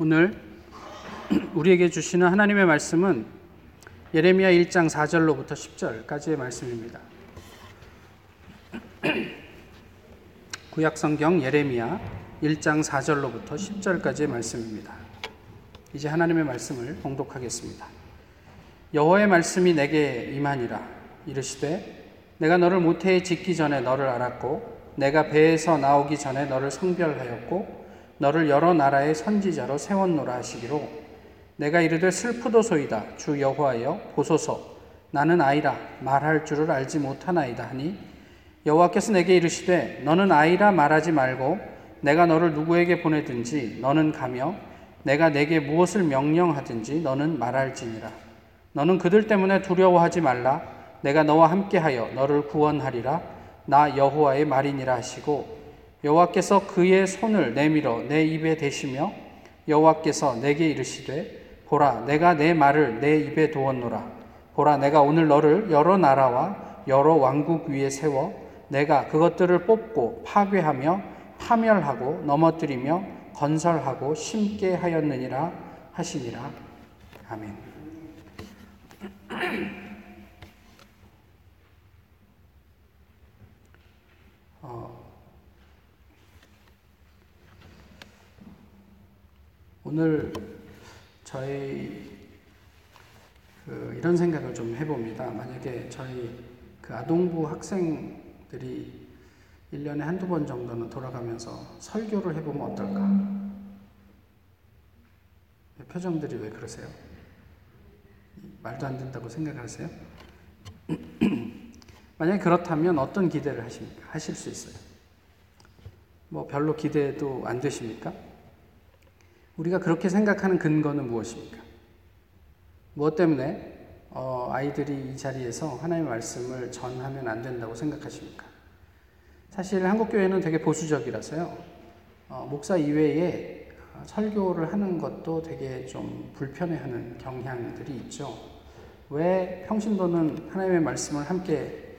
오늘 우리에게 주시는 하나님의 말씀은 예레미야 1장 4절로부터 10절까지의 말씀입니다. 구약 성경 예레미야 1장 4절로부터 10절까지의 말씀입니다. 이제 하나님의 말씀을 봉독하겠습니다. 여호와의 말씀이 내게 임하니라 이르시되 내가 너를 모태에 짓기 전에 너를 알았고 내가 배에서 나오기 전에 너를 성별하였고 너를 여러 나라의 선지자로 세웠노라 하시기로. 내가 이르되 슬프도소이다. 주 여호와여 보소서. 나는 아이라. 말할 줄을 알지 못하나이다 하니 여호와께서 내게 이르시되 너는 아이라 말하지 말고 내가 너를 누구에게 보내든지 너는 가며 내가 내게 무엇을 명령하든지 너는 말할지니라. 너는 그들 때문에 두려워하지 말라. 내가 너와 함께하여 너를 구원하리라. 나 여호와의 말이니라 하시고 여호와께서 그의 손을 내밀어 내 입에 대시며 여호와께서 내게 이르시되 보라 내가 내 말을 내 입에 두었노라 보라 내가 오늘 너를 여러 나라와 여러 왕국 위에 세워 내가 그것들을 뽑고 파괴하며 파멸하고 넘어뜨리며 건설하고 심게 하였느니라 하시니라 아멘. 어, 오늘 저희 그 이런 생각을 좀 해봅니다. 만약에 저희 그 아동부 학생들이 1년에 한두 번 정도는 돌아가면서 설교를 해보면 어떨까? 표정들이 왜 그러세요? 말도 안 된다고 생각하세요? 만약에 그렇다면 어떤 기대를 하십니까? 하실 수 있어요. 뭐 별로 기대도 안 되십니까? 우리가 그렇게 생각하는 근거는 무엇입니까? 무엇 때문에 어, 아이들이 이 자리에서 하나님의 말씀을 전하면 안 된다고 생각하십니까? 사실 한국 교회는 되게 보수적이라서요. 어, 목사 이외에 설교를 하는 것도 되게 좀 불편해하는 경향들이 있죠. 왜 평신도는 하나님의 말씀을 함께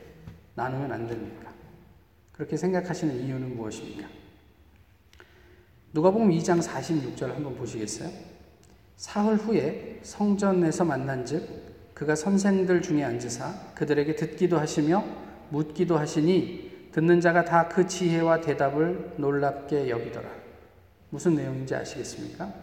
나누면 안 됩니까? 그렇게 생각하시는 이유는 무엇입니까? 누가복음 2장 46절 한번 보시겠어요? 사흘 후에 성전에서 만난즉 그가 선생들 중에 앉으사 그들에게 듣기도 하시며 묻기도 하시니 듣는 자가 다 그 지혜와 대답을 놀랍게 여기더라. 무슨 내용인지 아시겠습니까?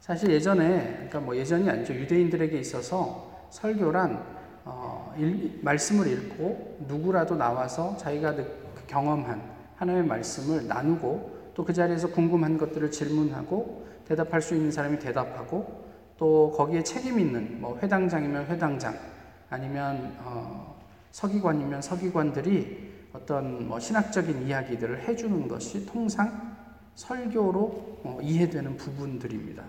사실 예전에 그러니까 뭐 예전이 아니죠 유대인들에게 있어서 설교란 어, 일, 말씀을 읽고 누구라도 나와서 자기가 경험한 하나님의 말씀을 나누고 또 그 자리에서 궁금한 것들을 질문하고 대답할 수 있는 사람이 대답하고 또 거기에 책임 있는 뭐 회당장이면 회당장 아니면 어, 서기관이면 서기관들이 어떤 뭐 신학적인 이야기들을 해주는 것이 통상 설교로 어, 이해되는 부분들입니다.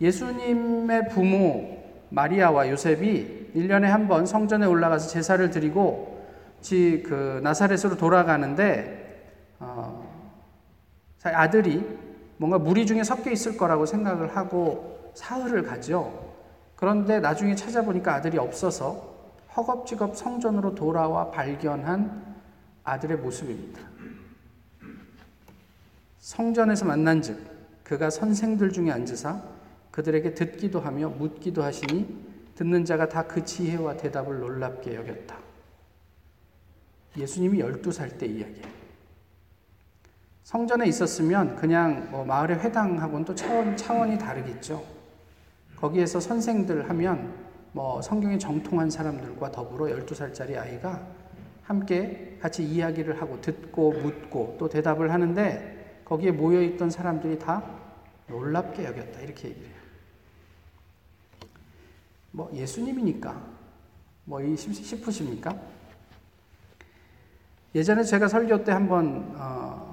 예수님의 부모 마리아와 요셉이 1년에 한 번 성전에 올라가서 제사를 드리고 그 나사렛으로 돌아가는데 어, 아들이 뭔가 무리 중에 섞여 있을 거라고 생각을 하고 사흘을 가죠. 그런데 나중에 찾아보니까 아들이 없어서 허겁지겁 성전으로 돌아와 발견한 아들의 모습입니다. 성전에서 만난 즉, 그가 선생들 중에 앉으사 그들에게 듣기도 하며 묻기도 하시니 듣는 자가 다 그 지혜와 대답을 놀랍게 여겼다. 예수님이 12살 때 이야기예요. 성전에 있었으면 그냥 뭐 마을의 회당하고는 또 차원, 차원이 다르겠죠. 거기에서 선생들 하면 뭐 성경에 정통한 사람들과 더불어 12살짜리 아이가 함께 같이 이야기를 하고 듣고 묻고 또 대답을 하는데 거기에 모여있던 사람들이 다 놀랍게 여겼다. 이렇게 얘기를 해요. 뭐 예수님이니까 뭐 싶으십니까? 예전에 제가 설교 때 한번 어,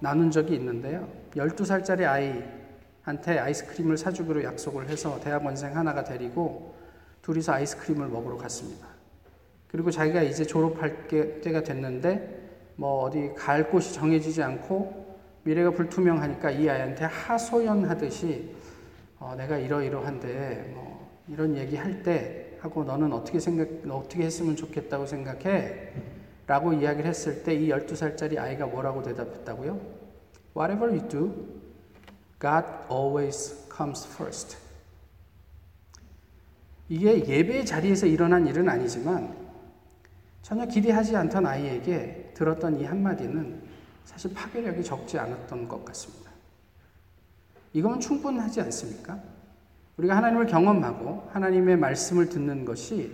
나눈 적이 있는데요. 12살짜리 아이한테 아이스크림을 사주기로 약속을 해서 대학원생 하나가 데리고 둘이서 아이스크림을 먹으러 갔습니다. 그리고 자기가 이제 졸업할 때가 됐는데 뭐 어디 갈 곳이 정해지지 않고 미래가 불투명하니까 이 아이한테 하소연하듯이 어, 내가 이러이러한데 뭐 이런 얘기 할 때 하고 너는 어떻게 생각 어떻게 했으면 좋겠다고 생각해? 라고 이야기를 했을 때 이 12살짜리 아이가 뭐라고 대답했다고요? Whatever you do, God always comes first. 이게 예배 자리에서 일어난 일은 아니지만 전혀 기대하지 않던 아이에게 들었던 이 한마디는 사실 파괴력이 적지 않았던 것 같습니다. 이건 충분하지 않습니까? 우리가 하나님을 경험하고 하나님의 말씀을 듣는 것이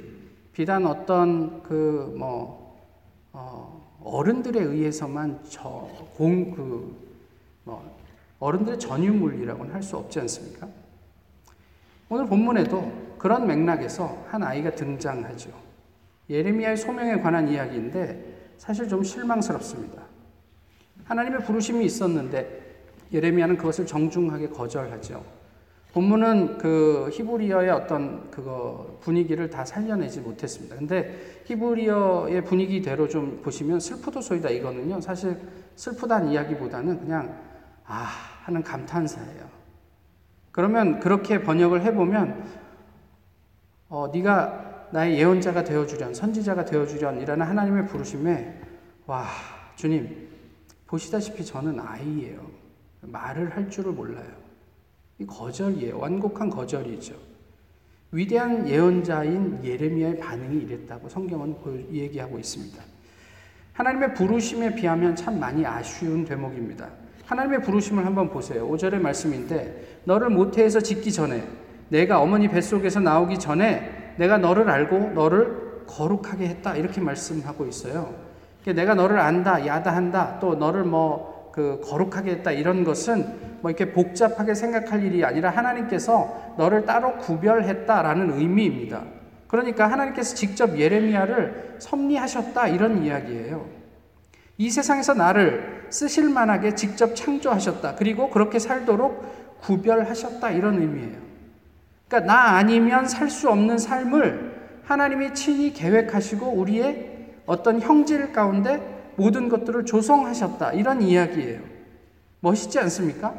비단 어떤 그뭐 어, 어른들에 의해서만 저 공 그 뭐 어른들의 전유물이라고는 할 수 없지 않습니까? 오늘 본문에도 그런 맥락에서 한 아이가 등장하죠. 예레미야의 소명에 관한 이야기인데 사실 좀 실망스럽습니다. 하나님의 부르심이 있었는데 예레미야는 그것을 정중하게 거절하죠. 본문은 그 히브리어의 어떤 그거 분위기를 다 살려내지 못했습니다. 근데 히브리어의 분위기대로 좀 보시면 슬프도 소이다 이거는요. 사실 슬프다는 이야기보다는 그냥 아 하는 감탄사예요. 그러면 그렇게 번역을 해보면 어, 네가 나의 예언자가 되어주련 선지자가 되어주련 이라는 하나님의 부르심에 와 주님 보시다시피 저는 아이예요. 말을 할 줄을 몰라요. 이 거절이에요. 완곡한 거절이죠. 위대한 예언자인 예레미야의 반응이 이랬다고 성경은 얘기하고 있습니다. 하나님의 부르심에 비하면 참 많이 아쉬운 대목입니다. 하나님의 부르심을 한번 보세요. 5절의 말씀인데 너를 모태에서 짓기 전에 내가 어머니 뱃속에서 나오기 전에 내가 너를 알고 너를 거룩하게 했다. 이렇게 말씀하고 있어요. 내가 너를 안다, 야다한다, 또 너를 뭐 그 거룩하게 했다 이런 것은 뭐 이렇게 복잡하게 생각할 일이 아니라 하나님께서 너를 따로 구별했다라는 의미입니다. 그러니까 하나님께서 직접 예레미야를 섭리하셨다 이런 이야기예요. 이 세상에서 나를 쓰실 만하게 직접 창조하셨다. 그리고 그렇게 살도록 구별하셨다. 이런 의미예요. 그러니까 나 아니면 살 수 없는 삶을 하나님이 친히 계획하시고 우리의 어떤 형질 가운데 모든 것들을 조성하셨다. 이런 이야기예요. 멋있지 않습니까?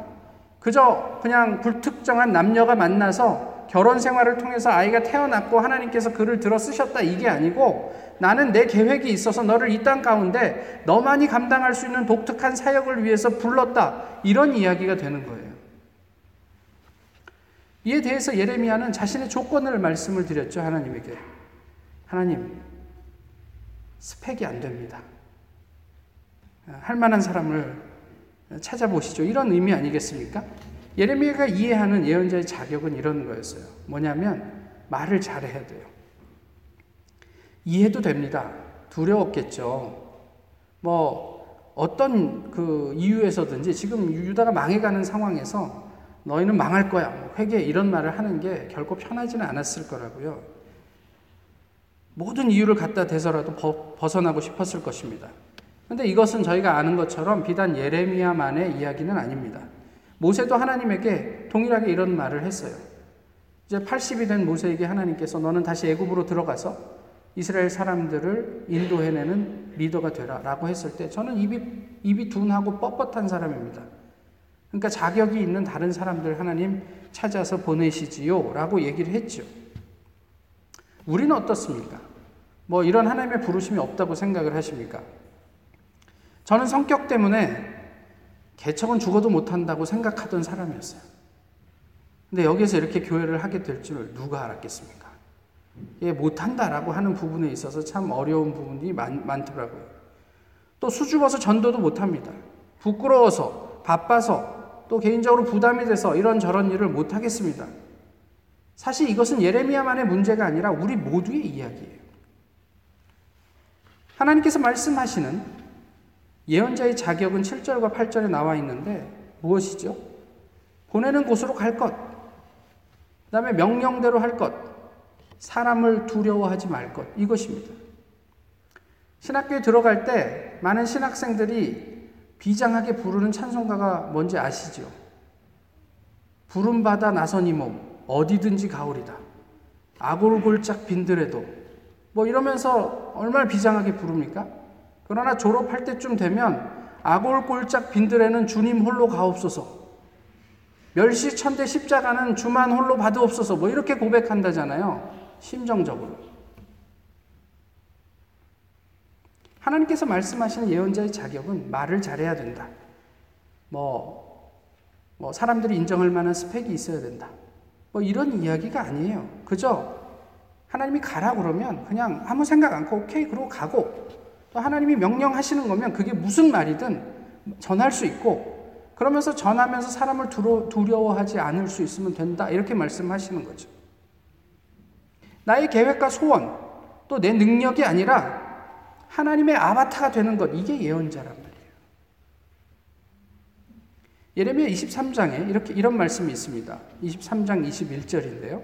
그저 그냥 불특정한 남녀가 만나서 결혼 생활을 통해서 아이가 태어났고 하나님께서 그를 들어 쓰셨다. 이게 아니고 나는 내 계획이 있어서 너를 이 땅 가운데 너만이 감당할 수 있는 독특한 사역을 위해서 불렀다. 이런 이야기가 되는 거예요. 이에 대해서 예레미야는 자신의 조건을 말씀을 드렸죠. 하나님에게. 하나님, 스펙이 안 됩니다. 할 만한 사람을 찾아보시죠. 이런 의미 아니겠습니까? 예레미야가 이해하는 예언자의 자격은 이런 거였어요. 뭐냐면 말을 잘해야 돼요. 이해도 됩니다. 두려웠겠죠. 뭐 어떤 그 이유에서든지 지금 유다가 망해가는 상황에서 너희는 망할 거야. 뭐 회개 이런 말을 하는 게 결코 편하지는 않았을 거라고요. 모든 이유를 갖다 대서라도 벗어나고 싶었을 것입니다. 근데 이것은 저희가 아는 것처럼 비단 예레미야만의 이야기는 아닙니다. 모세도 하나님에게 동일하게 이런 말을 했어요. 이제 80이 된 모세에게 하나님께서 너는 다시 애굽으로 들어가서 이스라엘 사람들을 인도해내는 리더가 되라 라고 했을 때 저는 입이, 입이 둔하고 뻣뻣한 사람입니다. 그러니까 자격이 있는 다른 사람들 하나님 찾아서 보내시지요 라고 얘기를 했죠. 우리는 어떻습니까? 뭐 이런 하나님의 부르심이 없다고 생각을 하십니까? 저는 성격 때문에 개척은 죽어도 못한다고 생각하던 사람이었어요. 근데 여기서 이렇게 교회를 하게 될 줄 누가 알았겠습니까? 예, 못한다라고 하는 부분에 있어서 참 어려운 부분이 많, 많더라고요. 또 수줍어서 전도도 못합니다. 부끄러워서, 바빠서, 또 개인적으로 부담이 돼서 이런저런 일을 못하겠습니다. 사실 이것은 예레미야만의 문제가 아니라 우리 모두의 이야기예요. 하나님께서 말씀하시는 예언자의 자격은 7절과 8절에 나와 있는데 무엇이죠? 보내는 곳으로 갈 것, 그 다음에 명령대로 할 것, 사람을 두려워하지 말 것. 이것입니다. 신학교에 들어갈 때 많은 신학생들이 비장하게 부르는 찬송가가 뭔지 아시죠? 부름받아 나선 이 몸, 어디든지 가오리다. 아골골짝 빈들에도. 뭐 이러면서 얼마나 비장하게 부릅니까? 그러나 졸업할 때쯤 되면 아골골짝 빈들에는 주님 홀로 가옵소서. 멸시 천대 십자가는 주만 홀로 받으옵소서. 뭐 이렇게 고백한다잖아요. 심정적으로. 하나님께서 말씀하시는 예언자의 자격은 말을 잘해야 된다. 뭐, 뭐 사람들이 인정할 만한 스펙이 있어야 된다. 뭐 이런 이야기가 아니에요. 그죠? 하나님이 가라 그러면 그냥 아무 생각 않고 오케이 그러고 가고 또 하나님이 명령하시는 거면 그게 무슨 말이든 전할 수 있고 그러면서 전하면서 사람을 두려워하지 않을 수 있으면 된다 이렇게 말씀하시는 거죠. 나의 계획과 소원 또 내 능력이 아니라 하나님의 아바타가 되는 것 이게 예언자란 말이에요. 예레미야 23장에 이렇게 이런 말씀이 있습니다. 23장 21절인데요.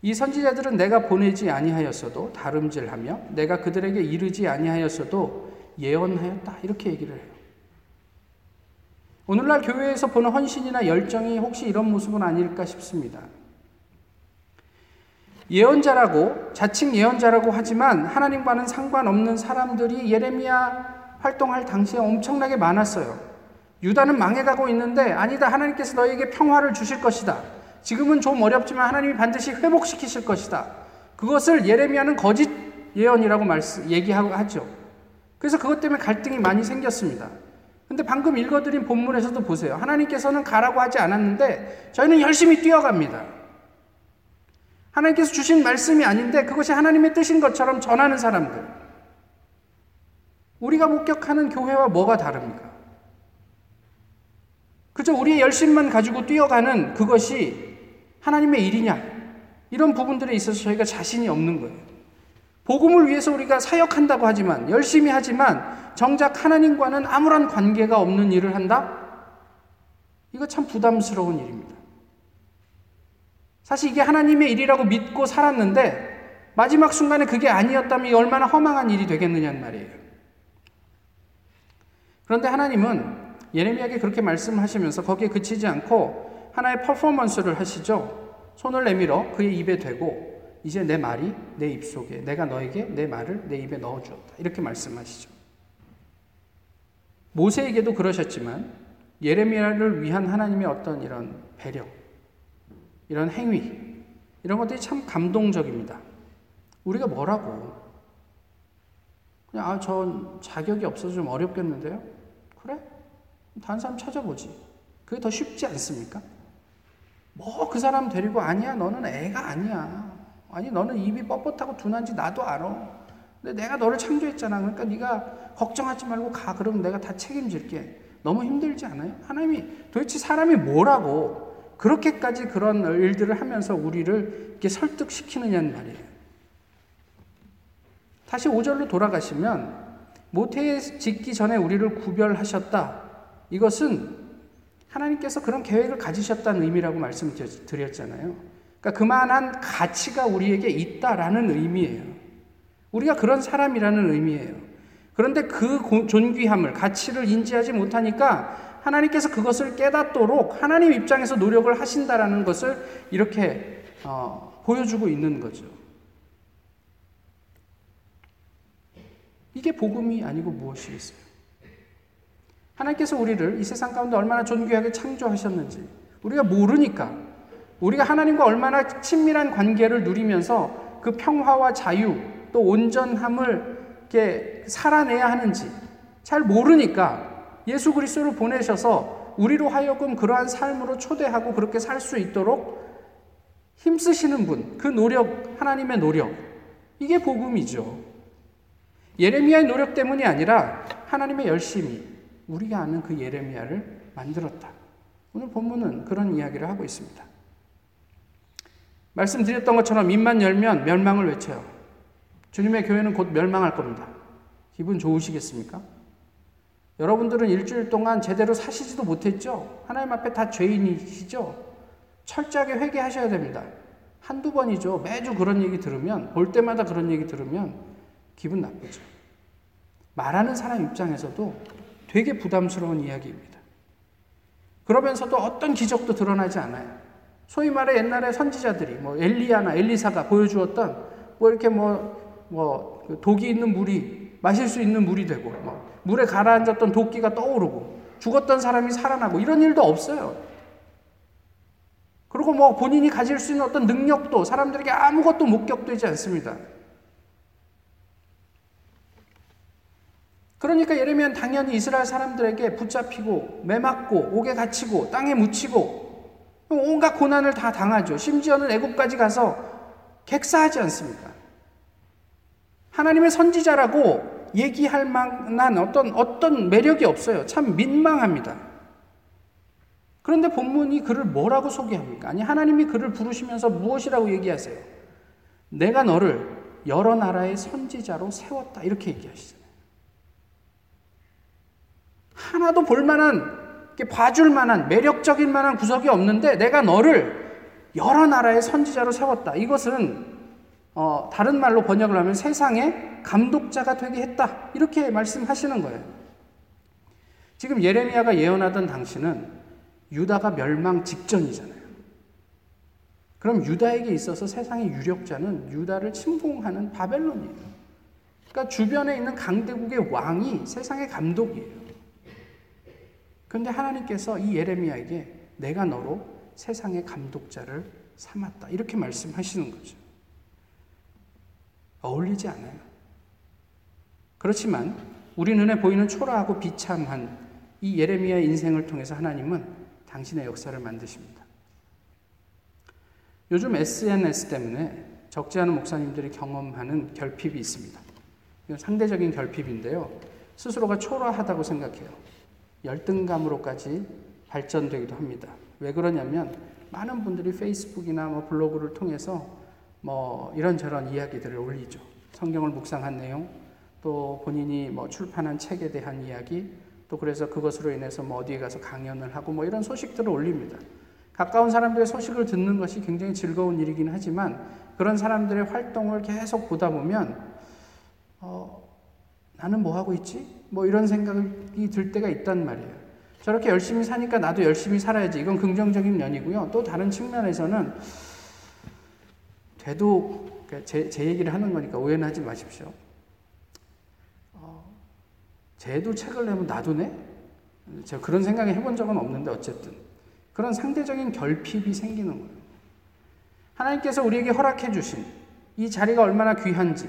이 선지자들은 내가 보내지 아니하였어도 다름질하며 내가 그들에게 이르지 아니하였어도 예언하였다. 이렇게 얘기를 해요. 오늘날 교회에서 보는 헌신이나 열정이 혹시 이런 모습은 아닐까 싶습니다. 예언자라고 자칭 예언자라고 하지만 하나님과는 상관없는 사람들이 예레미야 활동할 당시에 엄청나게 많았어요. 유다는 망해가고 있는데 아니다 하나님께서 너에게 평화를 주실 것이다. 지금은 좀 어렵지만 하나님이 반드시 회복시키실 것이다. 그것을 예레미야는 거짓 예언이라고 말씀 얘기하고 하죠. 그래서 그것 때문에 갈등이 많이 생겼습니다. 근데 방금 읽어드린 본문에서도 보세요. 하나님께서는 가라고 하지 않았는데 저희는 열심히 뛰어갑니다. 하나님께서 주신 말씀이 아닌데 그것이 하나님의 뜻인 것처럼 전하는 사람들. 우리가 목격하는 교회와 뭐가 다릅니까? 그저 우리의 열심만 가지고 뛰어가는 그것이 하나님의 일이냐? 이런 부분들에 있어서 저희가 자신이 없는 거예요. 복음을 위해서 우리가 사역한다고 하지만, 열심히 하지만, 정작 하나님과는 아무런 관계가 없는 일을 한다? 이거 참 부담스러운 일입니다. 사실 이게 하나님의 일이라고 믿고 살았는데, 마지막 순간에 그게 아니었다면 얼마나 허망한 일이 되겠느냐는 말이에요. 그런데 하나님은 예레미야에게 그렇게 말씀하시면서 거기에 그치지 않고 하나의 퍼포먼스를 하시죠. 손을 내밀어 그의 입에 대고 이제 내 말이 내 입속에 내가 너에게 내 말을 내 입에 넣어 주었다. 이렇게 말씀하시죠. 모세에게도 그러셨지만 예레미야를 위한 하나님의 어떤 이런 배려, 이런 행위, 이런 것들이 참 감동적입니다. 우리가 뭐라고? 그냥, 아, 전 자격이 없어서 좀 어렵겠는데요? 그래? 다른 사람 찾아보지. 그게 더 쉽지 않습니까? 뭐 그 사람 데리고 아니야 너는 애가 아니야. 아니 너는 입이 뻣뻣하고 둔한지 나도 알아. 근데 내가 너를 창조했잖아. 그러니까 네가 걱정하지 말고 가. 그러면 내가 다 책임질게. 너무 힘들지 않아요? 하나님이 도대체 사람이 뭐라고 그렇게까지 그런 일들을 하면서 우리를 이렇게 설득시키느냐는 말이에요. 다시 5절로 돌아가시면 모태에 짓기 전에 우리를 구별하셨다. 이것은 하나님께서 그런 계획을 가지셨다는 의미라고 말씀드렸잖아요. 그러니까 그만한 가치가 우리에게 있다라는 의미예요. 우리가 그런 사람이라는 의미예요. 그런데 그 존귀함을, 가치를 인지하지 못하니까 하나님께서 그것을 깨닫도록 하나님 입장에서 노력을 하신다라는 것을 이렇게 어, 보여주고 있는 거죠. 이게 복음이 아니고 무엇이겠어요? 하나님께서 우리를 이 세상 가운데 얼마나 존귀하게 창조하셨는지 우리가 모르니까 우리가 하나님과 얼마나 친밀한 관계를 누리면서 그 평화와 자유 또 온전함을 이렇게 살아내야 하는지 잘 모르니까 예수 그리스도를 보내셔서 우리로 하여금 그러한 삶으로 초대하고 그렇게 살 수 있도록 힘쓰시는 분, 그 노력, 하나님의 노력, 이게 복음이죠. 예레미야의 노력 때문이 아니라 하나님의 열심이, 우리가 아는 그 예레미야를 만들었다. 오늘 본문은 그런 이야기를 하고 있습니다. 말씀드렸던 것처럼 입만 열면 멸망을 외쳐요. 주님의 교회는 곧 멸망할 겁니다. 기분 좋으시겠습니까? 여러분들은 일주일 동안 제대로 사시지도 못했죠? 하나님 앞에 다 죄인이시죠? 철저하게 회개하셔야 됩니다. 한두 번이죠. 매주 그런 얘기 들으면, 볼 때마다 그런 얘기 들으면 기분 나쁘죠. 말하는 사람 입장에서도 되게 부담스러운 이야기입니다. 그러면서도 어떤 기적도 드러나지 않아요. 소위 말해 옛날에 선지자들이 뭐 엘리야나 엘리사가 보여주었던 뭐 이렇게 뭐, 뭐그 독이 있는 물이 마실 수 있는 물이 되고 뭐 물에 가라앉았던 도끼가 떠오르고 죽었던 사람이 살아나고 이런 일도 없어요. 그리고 뭐 본인이 가질 수 있는 어떤 능력도 사람들에게 아무것도 목격되지 않습니다. 그러니까 예레미야는 당연히 이스라엘 사람들에게 붙잡히고 매맞고 옥에 갇히고 땅에 묻히고 온갖 고난을 다 당하죠. 심지어는 애국까지 가서 객사하지 않습니까? 하나님의 선지자라고 얘기할 만한 어떤 어떤 매력이 없어요. 참 민망합니다. 그런데 본문이 그를 뭐라고 소개합니까? 아니 하나님이 그를 부르시면서 무엇이라고 얘기하세요? 내가 너를 여러 나라의 선지자로 세웠다 이렇게 얘기하시잖아요. 하나도 볼만한 봐줄 만한 매력적인 만한 구석이 없는데 내가 너를 여러 나라의 선지자로 세웠다. 이것은 어, 다른 말로 번역을 하면 세상의 감독자가 되게 했다. 이렇게 말씀하시는 거예요. 지금 예레미야가 예언하던 당시는 유다가 멸망 직전이잖아요. 그럼 유다에게 있어서 세상의 유력자는 유다를 침공하는 바벨론이에요. 그러니까 주변에 있는 강대국의 왕이 세상의 감독이에요. 그런데 하나님께서 이 예레미야에게 내가 너로 세상의 감독자를 삼았다. 이렇게 말씀하시는 거죠. 어울리지 않아요. 그렇지만 우리 눈에 보이는 초라하고 비참한 이 예레미야의 인생을 통해서 하나님은 당신의 역사를 만드십니다. 요즘 SNS 때문에 적지 않은 목사님들이 경험하는 결핍이 있습니다. 상대적인 결핍인데요. 스스로가 초라하다고 생각해요. 열등감으로까지 발전되기도 합니다. 왜 그러냐면 많은 분들이 페이스북이나 뭐 블로그를 통해서 뭐 이런저런 이야기들을 올리죠. 성경을 묵상한 내용, 또 본인이 뭐 출판한 책에 대한 이야기, 또 그래서 그것으로 인해서 뭐 어디에 가서 강연을 하고 뭐 이런 소식들을 올립니다. 가까운 사람들의 소식을 듣는 것이 굉장히 즐거운 일이긴 하지만 그런 사람들의 활동을 계속 보다 보면 어, 나는 뭐 하고 있지? 뭐 이런 생각이 들 때가 있단 말이에요. 저렇게 열심히 사니까 나도 열심히 살아야지. 이건 긍정적인 면이고요. 또 다른 측면에서는 돼도 그러니까 제, 제 얘기를 하는 거니까 오해는 하지 마십시오. 어, 쟤도 책을 내면 나도 내? 제가 그런 생각을 해본 적은 없는데 어쨌든 그런 상대적인 결핍이 생기는 거예요. 하나님께서 우리에게 허락해 주신 이 자리가 얼마나 귀한지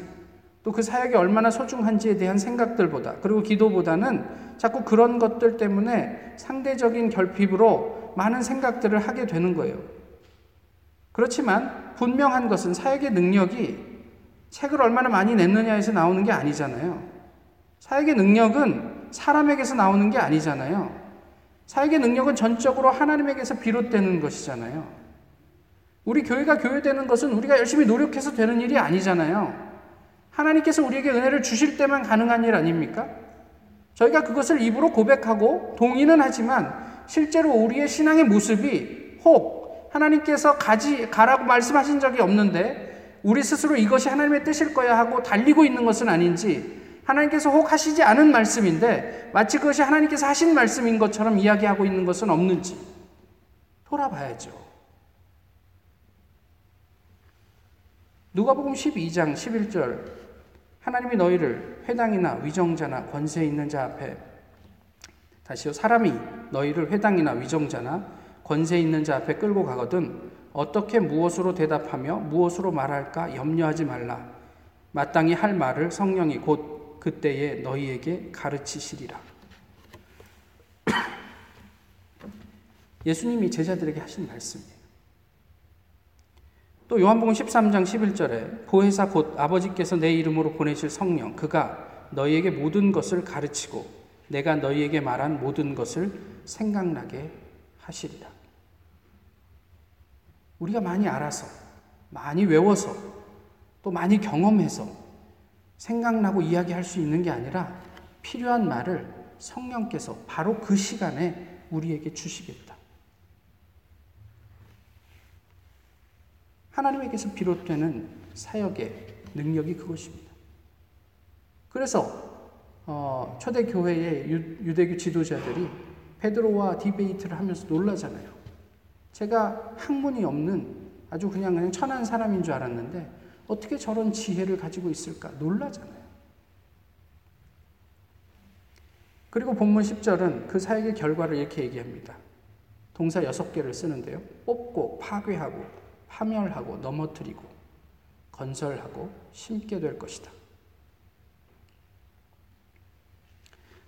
또 그 사역이 얼마나 소중한지에 대한 생각들보다 그리고 기도보다는 자꾸 그런 것들 때문에 상대적인 결핍으로 많은 생각들을 하게 되는 거예요. 그렇지만 분명한 것은 사역의 능력이 책을 얼마나 많이 냈느냐에서 나오는 게 아니잖아요. 사역의 능력은 사람에게서 나오는 게 아니잖아요. 사역의 능력은 전적으로 하나님에게서 비롯되는 것이잖아요. 우리 교회가 교회되는 것은 우리가 열심히 노력해서 되는 일이 아니잖아요. 하나님께서 우리에게 은혜를 주실 때만 가능한 일 아닙니까? 저희가 그것을 입으로 고백하고 동의는 하지만 실제로 우리의 신앙의 모습이 혹 하나님께서 가지 가라고 말씀하신 적이 없는데 우리 스스로 이것이 하나님의 뜻일 거야 하고 달리고 있는 것은 아닌지 하나님께서 혹 하시지 않은 말씀인데 마치 그것이 하나님께서 하신 말씀인 것처럼 이야기하고 있는 것은 없는지 돌아봐야죠. 누가복음 12장 11절 하나님이 너희를 회당이나 위정자나 권세 있는 자 앞에 다시요 사람이 너희를 회당이나 위정자나 권세 있는 자 앞에 끌고 가거든 어떻게 무엇으로 대답하며 무엇으로 말할까 염려하지 말라 마땅히 할 말을 성령이 곧 그때에 너희에게 가르치시리라 예수님이 제자들에게 하신 말씀이에요. 또 요한복음 13장 11절에 보혜사 곧 아버지께서 내 이름으로 보내실 성령 그가 너희에게 모든 것을 가르치고 내가 너희에게 말한 모든 것을 생각나게 하시리라. 우리가 많이 알아서 많이 외워서 또 많이 경험해서 생각나고 이야기할 수 있는 게 아니라 필요한 말을 성령께서 바로 그 시간에 우리에게 주시겠다. 하나님에게서 비롯되는 사역의 능력이 그것입니다. 그래서 어, 초대 교회의 유, 대교 지도자들이 페드로와 디베이트를 하면서 놀라잖아요. 제가 학문이 없는 아주 그냥 그냥 천한 사람인 줄 알았는데 어떻게 저런 지혜를 가지고 있을까 놀라잖아요. 그리고 본문 10절은 그 사역의 결과를 이렇게 얘기합니다. 동사 6개를 쓰는데요. 뽑고 파괴하고 파멸하고 넘어뜨리고 건설하고 심게 될 것이다.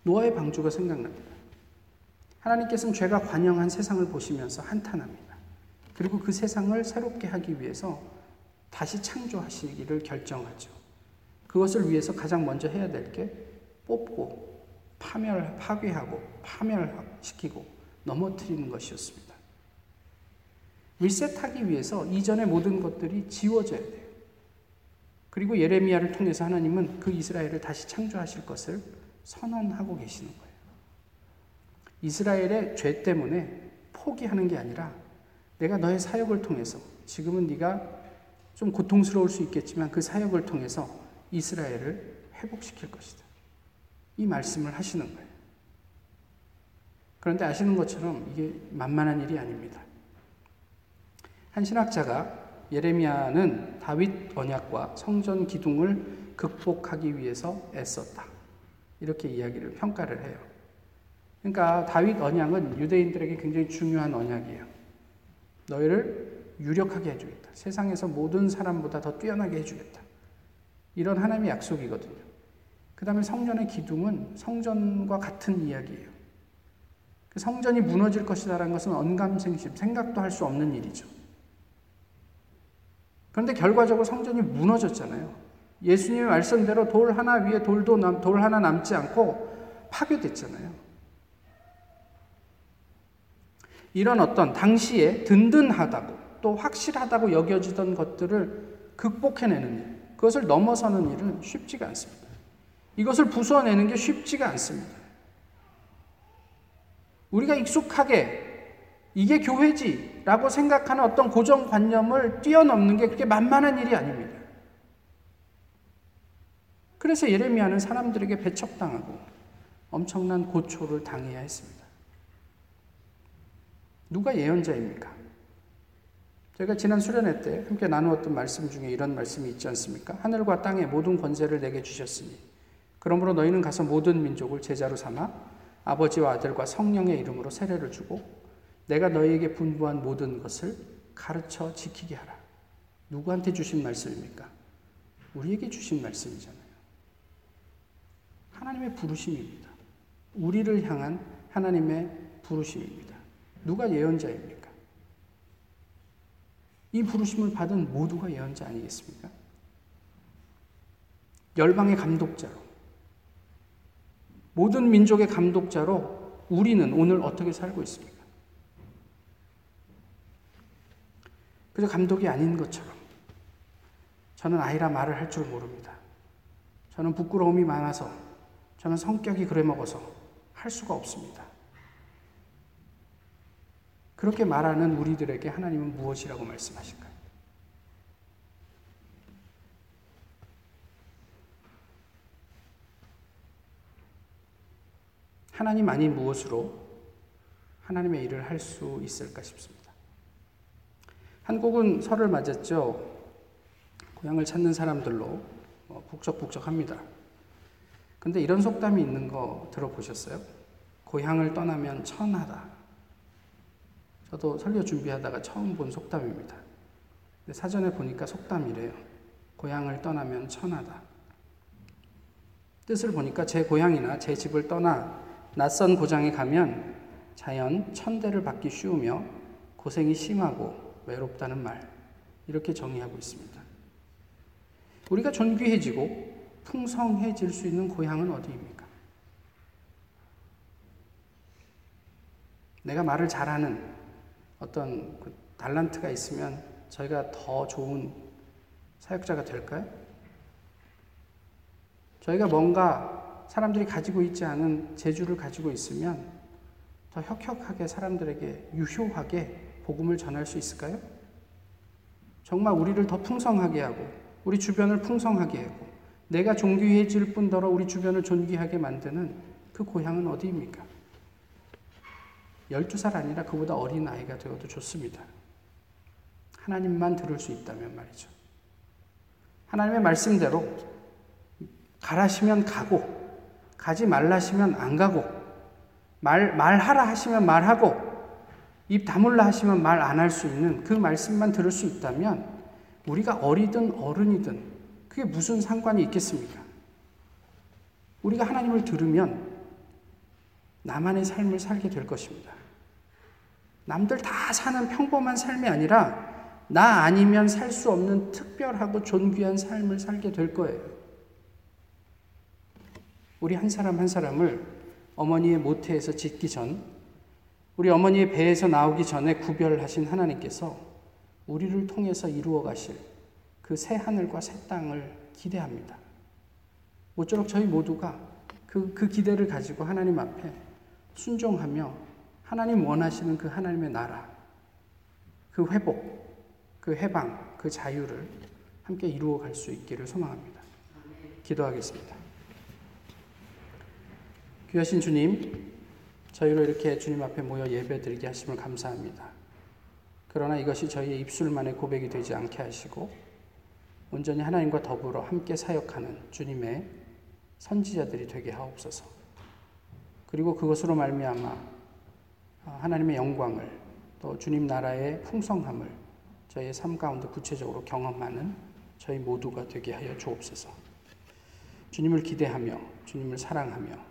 노아의 방주가 생각납니다. 하나님께서는 죄가 관영한 세상을 보시면서 한탄합니다. 그리고 그 세상을 새롭게 하기 위해서 다시 창조하시기를 결정하죠. 그것을 위해서 가장 먼저 해야 될 게 뽑고 파멸, 파괴하고 파멸시키고 넘어뜨리는 것이었습니다. 리셋하기 위해서 이전의 모든 것들이 지워져야 돼요. 그리고 예레미야를 통해서 하나님은 그 이스라엘을 다시 창조하실 것을 선언하고 계시는 거예요. 이스라엘의 죄 때문에 포기하는 게 아니라 내가 너의 사역을 통해서 지금은 네가 좀 고통스러울 수 있겠지만 그 사역을 통해서 이스라엘을 회복시킬 것이다. 이 말씀을 하시는 거예요. 그런데 아시는 것처럼 이게 만만한 일이 아닙니다. 한 신학자가 예레미야는 다윗 언약과 성전 기둥을 극복하기 위해서 애썼다. 이렇게 이야기를 평가를 해요. 그러니까 다윗 언약은 유대인들에게 굉장히 중요한 언약이에요. 너희를 유력하게 해주겠다. 세상에서 모든 사람보다 더 뛰어나게 해주겠다. 이런 하나님의 약속이거든요. 그 다음에 성전의 기둥은 성전과 같은 이야기예요. 그 성전이 무너질 것이다라는 것은 언감생심, 생각도 할 수 없는 일이죠. 그런데 결과적으로 성전이 무너졌잖아요. 예수님의 말씀대로 돌 하나 위에 돌도 남, 돌 하나 남지 않고 파괴됐잖아요. 이런 어떤 당시에 든든하다고 또 확실하다고 여겨지던 것들을 극복해내는 일, 그것을 넘어서는 일은 쉽지가 않습니다. 이것을 부수어내는 게 쉽지가 않습니다. 우리가 익숙하게 이게 교회지라고 생각하는 어떤 고정관념을 뛰어넘는 게 그렇게 만만한 일이 아닙니다. 그래서 예레미야는 사람들에게 배척당하고 엄청난 고초를 당해야 했습니다. 누가 예언자입니까? 제가 지난 수련회 때 함께 나누었던 말씀 중에 이런 말씀이 있지 않습니까? 하늘과 땅의 모든 권세를 내게 주셨으니 그러므로 너희는 가서 모든 민족을 제자로 삼아 아버지와 아들과 성령의 이름으로 세례를 주고 내가 너희에게 분부한 모든 것을 가르쳐 지키게 하라. 누구한테 주신 말씀입니까? 우리에게 주신 말씀이잖아요. 하나님의 부르심입니다. 우리를 향한 하나님의 부르심입니다. 누가 예언자입니까? 이 부르심을 받은 모두가 예언자 아니겠습니까? 열방의 감독자로, 모든 민족의 감독자로 우리는 오늘 어떻게 살고 있습니까? 그저 감독이 아닌 것처럼 저는 아이라 말을 할 줄 모릅니다. 저는 부끄러움이 많아서 저는 성격이 그래 먹어서 할 수가 없습니다. 그렇게 말하는 우리들에게 하나님은 무엇이라고 말씀하실까요? 하나님 아닌 무엇으로 하나님의 일을 할 수 있을까 싶습니다. 한국은 설을 맞았죠. 고향을 찾는 사람들로 뭐 북적북적합니다. 근데 이런 속담이 있는 거 들어보셨어요? 고향을 떠나면 천하다. 저도 설교 준비하다가 처음 본 속담입니다. 사전에 보니까 속담이래요. 고향을 떠나면 천하다. 뜻을 보니까 제 고향이나 제 집을 떠나 낯선 고장에 가면 자연 천대를 받기 쉬우며 고생이 심하고 외롭다는 말. 이렇게 정의하고 있습니다. 우리가 존귀해지고 풍성해질 수 있는 고향은 어디입니까? 내가 말을 잘하는 어떤 그 달란트가 있으면 저희가 더 좋은 사역자가 될까요? 저희가 뭔가 사람들이 가지고 있지 않은 재주를 가지고 있으면 더 혁혁하게 사람들에게 유효하게 복음을 전할 수 있을까요? 정말 우리를 더 풍성하게 하고 우리 주변을 풍성하게 하고 내가 존귀해질 뿐더러 우리 주변을 존귀하게 만드는 그 고향은 어디입니까? 12살 아니라 그보다 어린 아이가 되어도 좋습니다. 하나님만 들을 수 있다면 말이죠. 하나님의 말씀대로 가라시면 가고, 가지 말라시면 안 가고, 말, 말하라 하시면 말하고, 입 다물라 하시면 말 안 할 수 있는 그 말씀만 들을 수 있다면, 우리가 어리든 어른이든 그게 무슨 상관이 있겠습니까? 우리가 하나님을 들으면 나만의 삶을 살게 될 것입니다. 남들 다 사는 평범한 삶이 아니라 나 아니면 살 수 없는 특별하고 존귀한 삶을 살게 될 거예요. 우리 한 사람 한 사람을 어머니의 모태에서 짓기 전, 우리 어머니의 배에서 나오기 전에 구별하신 하나님께서 우리를 통해서 이루어 가실 그 새 하늘과 새 땅을 기대합니다. 모쪼록 저희 모두가 그, 그 기대를 가지고 하나님 앞에 순종하며 하나님 원하시는 그 하나님의 나라, 그 회복, 그 해방, 그 자유를 함께 이루어 갈 수 있기를 소망합니다. 기도하겠습니다. 귀하신 주님, 저희로 이렇게 주님 앞에 모여 예배 드리게 하심을 감사합니다. 그러나 이것이 저희의 입술만의 고백이 되지 않게 하시고 온전히 하나님과 더불어 함께 사역하는 주님의 선지자들이 되게 하옵소서. 그리고 그것으로 말미암아 하나님의 영광을 또 주님 나라의 풍성함을 저희의 삶 가운데 구체적으로 경험하는 저희 모두가 되게 하여 주옵소서. 주님을 기대하며 주님을 사랑하며